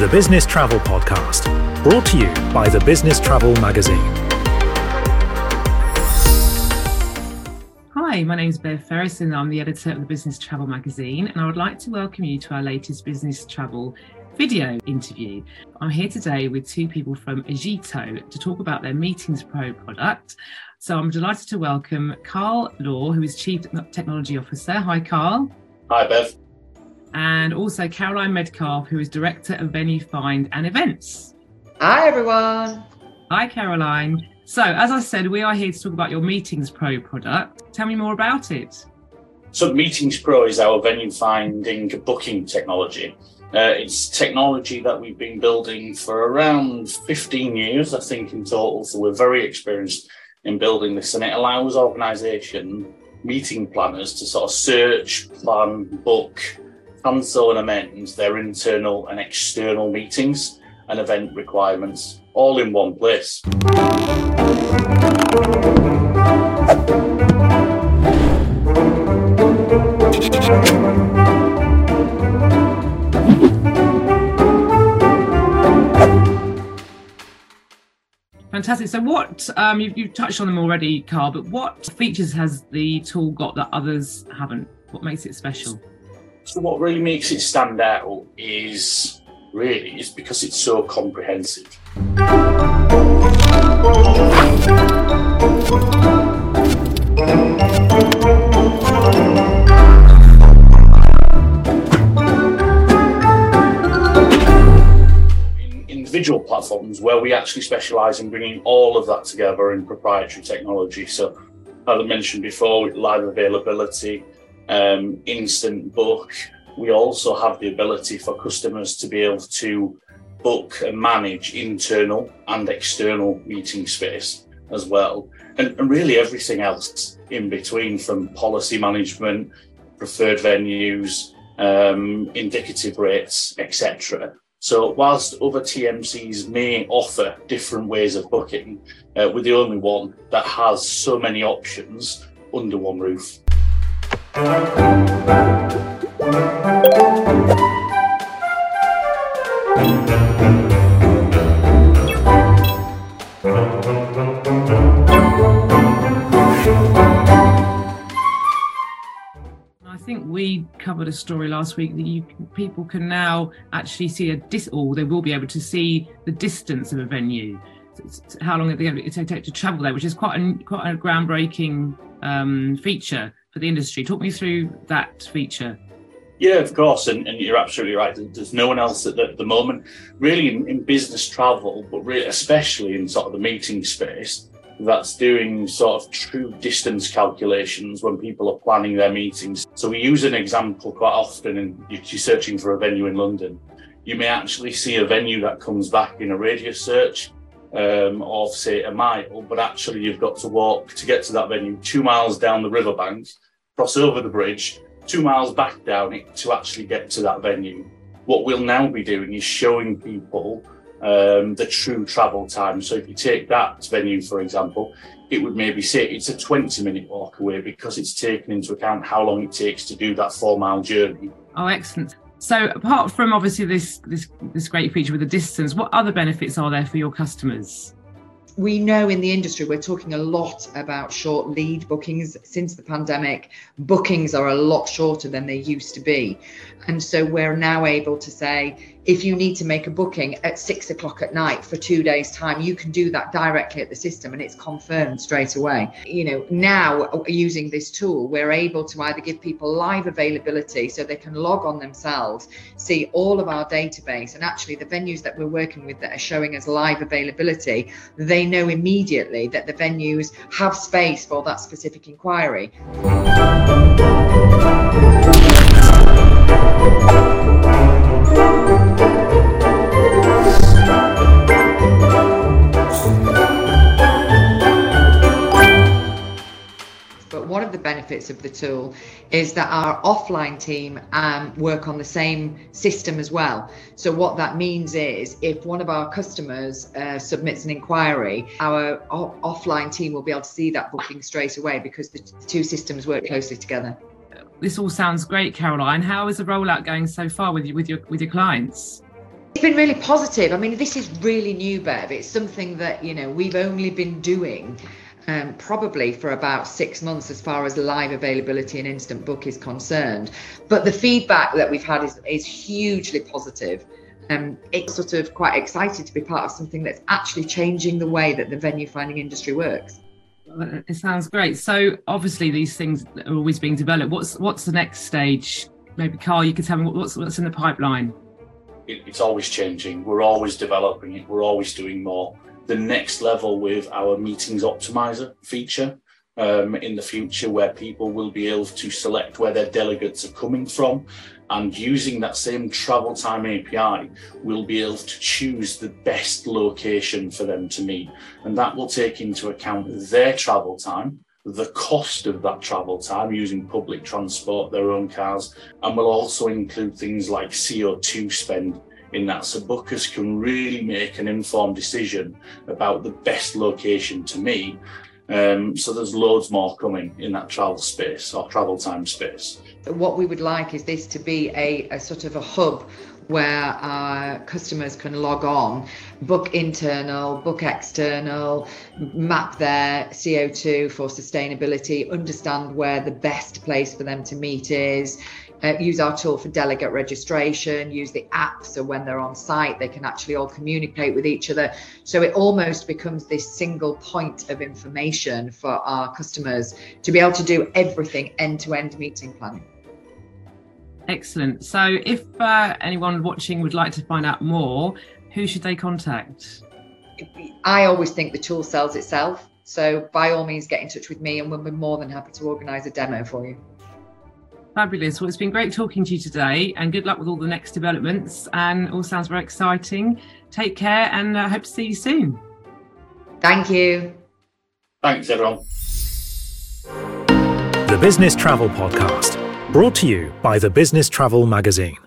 the Business Travel Podcast, brought to you by the Business Travel Magazine. Hi, my name is Bev Fearis and I'm the editor of the Business Travel Magazine, and I would like to welcome you to our latest business travel video interview. I'm here today with two people from Agiito to talk about their Meetings Pro product. So I'm delighted to welcome Carl Law, who is Chief Technology Officer. Hi, Carl. Hi, Bev and also Caroline Medcalf, who is Director of Venue Find and Events. Hi, everyone. Hi, Caroline. So, as I said, we are here to talk about your Meetings Pro product. Tell me more about it. So, Meetings Pro is our venue finding booking technology. Uh, it's technology that we've been building for around 15 years, I think, in total. So, we're very experienced in building this, and it allows organisation meeting planners to sort of search, plan, book, cancel and amend their internal and external meetings and event requirements all in one place. Fantastic. So, what um, you've, you've touched on them already, Carl, but what features has the tool got that others haven't? What makes it special? So what really makes it stand out is really is because it's so comprehensive. In individual platforms where we actually specialize in bringing all of that together in proprietary technology. So, as I mentioned before, live availability, um, instant book. We also have the ability for customers to be able to book and manage internal and external meeting space as well. And, and really everything else in between from policy management, preferred venues, um, indicative rates, etc. So, whilst other TMCs may offer different ways of booking, uh, we're the only one that has so many options under one roof. I think we covered a story last week that you people can now actually see a dis, or they will be able to see the distance of a venue, how long it take to travel there, which is quite a quite a groundbreaking um, feature for the industry. Talk me through that feature. Yeah, of course, and, and you're absolutely right. There's no one else at the, the moment, really, in, in, business travel, but really, especially in sort of the meeting space, that's doing sort of true distance calculations when people are planning their meetings. So we use an example quite often, and you're searching for a venue in London. You may actually see a venue that comes back in a radius search um, of say a mile, but actually you've got to walk to get to that venue two miles down the riverbank, cross over the bridge, two miles back down it to actually get to that venue. What we'll now be doing is showing people um, the true travel time. So if you take that venue, for example, it would maybe say it's a 20 minute walk away because it's taken into account how long it takes to do that four mile journey. Oh, excellent. So apart from obviously this this this great feature with the distance, what other benefits are there for your customers? we know in the industry we're talking a lot about short lead bookings since the pandemic bookings are a lot shorter than they used to be and so we're now able to say if you need to make a booking at six o'clock at night for two days time you can do that directly at the system and it's confirmed straight away. You know now uh, using this tool we're able to either give people live availability so they can log on themselves see all of our database and actually the venues that we're working with that are showing us live availability they know immediately that the venues have space for that specific inquiry benefits of the tool is that our offline team um, work on the same system as well. So what that means is if one of our customers uh, submits an inquiry, our o- offline team will be able to see that booking straight away because the two systems work closely together. This all sounds great, Caroline. How is the rollout going so far with you with your with your clients? It's been really positive. I mean, this is really new, Bev. It's something that, you know, we've only been doing um, probably for about six months as far as live availability and instant book is concerned. But the feedback that we've had is, is hugely positive. Um, it's sort of quite excited to be part of something that's actually changing the way that the venue finding industry works. It sounds great. So obviously these things are always being developed. What's what's the next stage? Maybe Carl, you could tell me what's what's in the pipeline. It, it's always changing. We're always developing it. We're always doing more. The next level with our meetings optimizer feature um, in the future, where people will be able to select where their delegates are coming from and using that same travel time API, we'll be able to choose the best location for them to meet. And that will take into account their travel time, the cost of that travel time using public transport, their own cars, and will also include things like CO2 spend in that so bookers can really make an informed decision about the best location to meet. Um, so there's loads more coming in that travel space or travel time space. What we would like is this to be a, a sort of a hub where our customers can log on, book internal, book external, map their CO2 for sustainability, understand where the best place for them to meet is, uh, use our tool for delegate registration, use the app so when they're on site, they can actually all communicate with each other. So it almost becomes this single point of information for our customers to be able to do everything end to end meeting planning. Excellent. So, if uh, anyone watching would like to find out more, who should they contact? I always think the tool sells itself. So, by all means, get in touch with me and we'll be more than happy to organise a demo for you. Fabulous. Well, it's been great talking to you today and good luck with all the next developments. And all sounds very exciting. Take care and I uh, hope to see you soon. Thank you. Thanks, everyone. The Business Travel Podcast brought to you by the Business Travel Magazine.